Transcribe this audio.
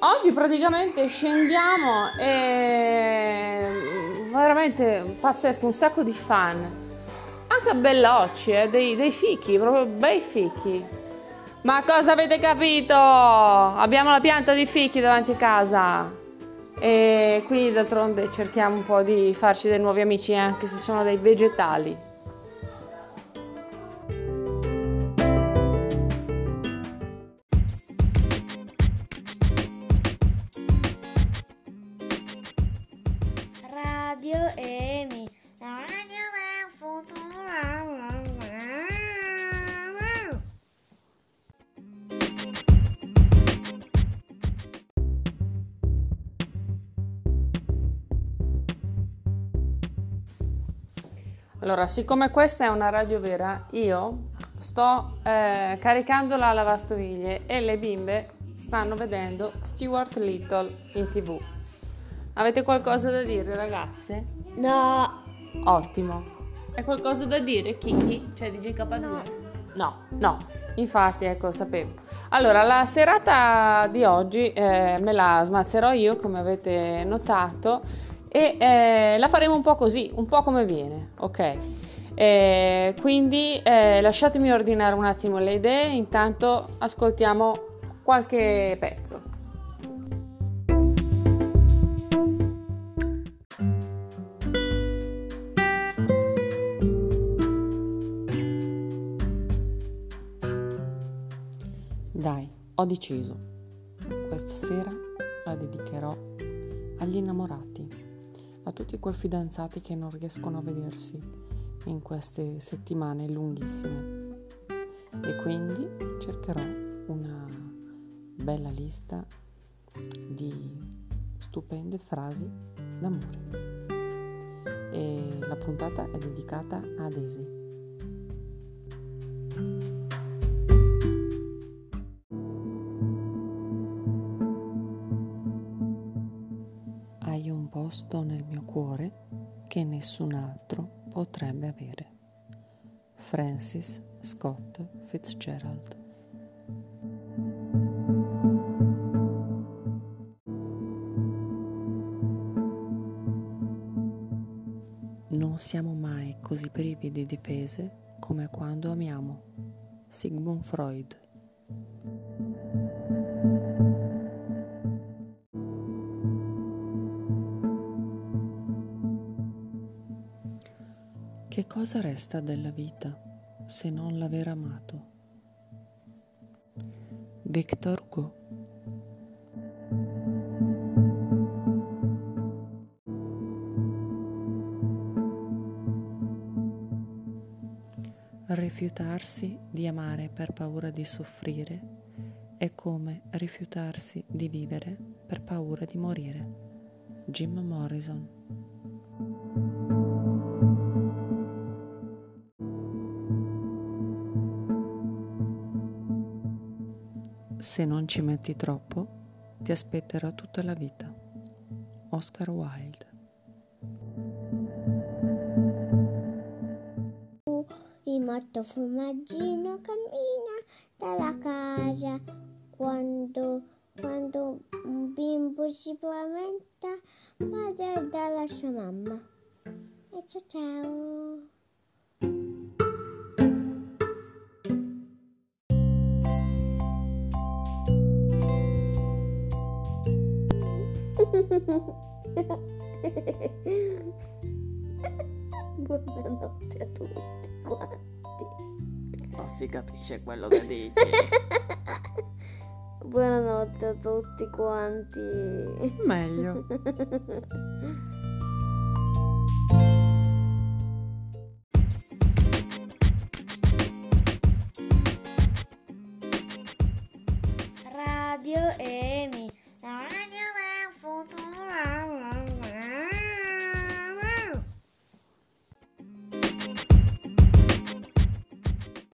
Oggi praticamente scendiamo e veramente pazzesco, un sacco di fan. Anche bellocci, eh, dei, dei fichi, proprio bei fichi. Ma cosa avete capito? Abbiamo la pianta di fichi davanti a casa. E qui d'altronde cerchiamo un po' di farci dei nuovi amici anche se sono dei vegetali. Radio Emi, la radio del futuro. Allora, siccome questa è una radio vera, io sto eh, caricando la lavastoviglie e le bimbe stanno vedendo Stuart Little in tv. Avete qualcosa da dire, ragazze? No, Ottimo. Hai qualcosa da dire, Kiki? Cioè di GK2? No, no. Infatti, ecco, sapevo. Allora, la serata di oggi eh, me la smazzerò io, come avete notato, e eh, la faremo un po' così, un po' come viene, ok? Eh, quindi eh, lasciatemi ordinare un attimo le idee, intanto ascoltiamo qualche pezzo. Dai, ho deciso. Questa sera la dedicherò agli innamorati, a tutti quei fidanzati che non riescono a vedersi in queste settimane lunghissime. E quindi cercherò una bella lista di stupende frasi d'amore. E la puntata è dedicata a Daisy. Hai un posto nel mio cuore che nessun altro potrebbe avere. Francis Scott Fitzgerald. Non siamo mai così privi di difese come quando amiamo. Sigmund Freud. Che cosa resta della vita se non l'aver amato? Victor Hugo Rifiutarsi di amare per paura di soffrire è come rifiutarsi di vivere per paura di morire. Jim Morrison Se non ci metti troppo, ti aspetterà tutta la vita. Oscar Wilde. il matto formaggino cammina dalla casa quando, quando un bimbo si spaventa va dalla sua mamma. E ciao ciao. Buonanotte a tutti quanti. Non si capisce quello che dici. Buonanotte a tutti quanti. Meglio.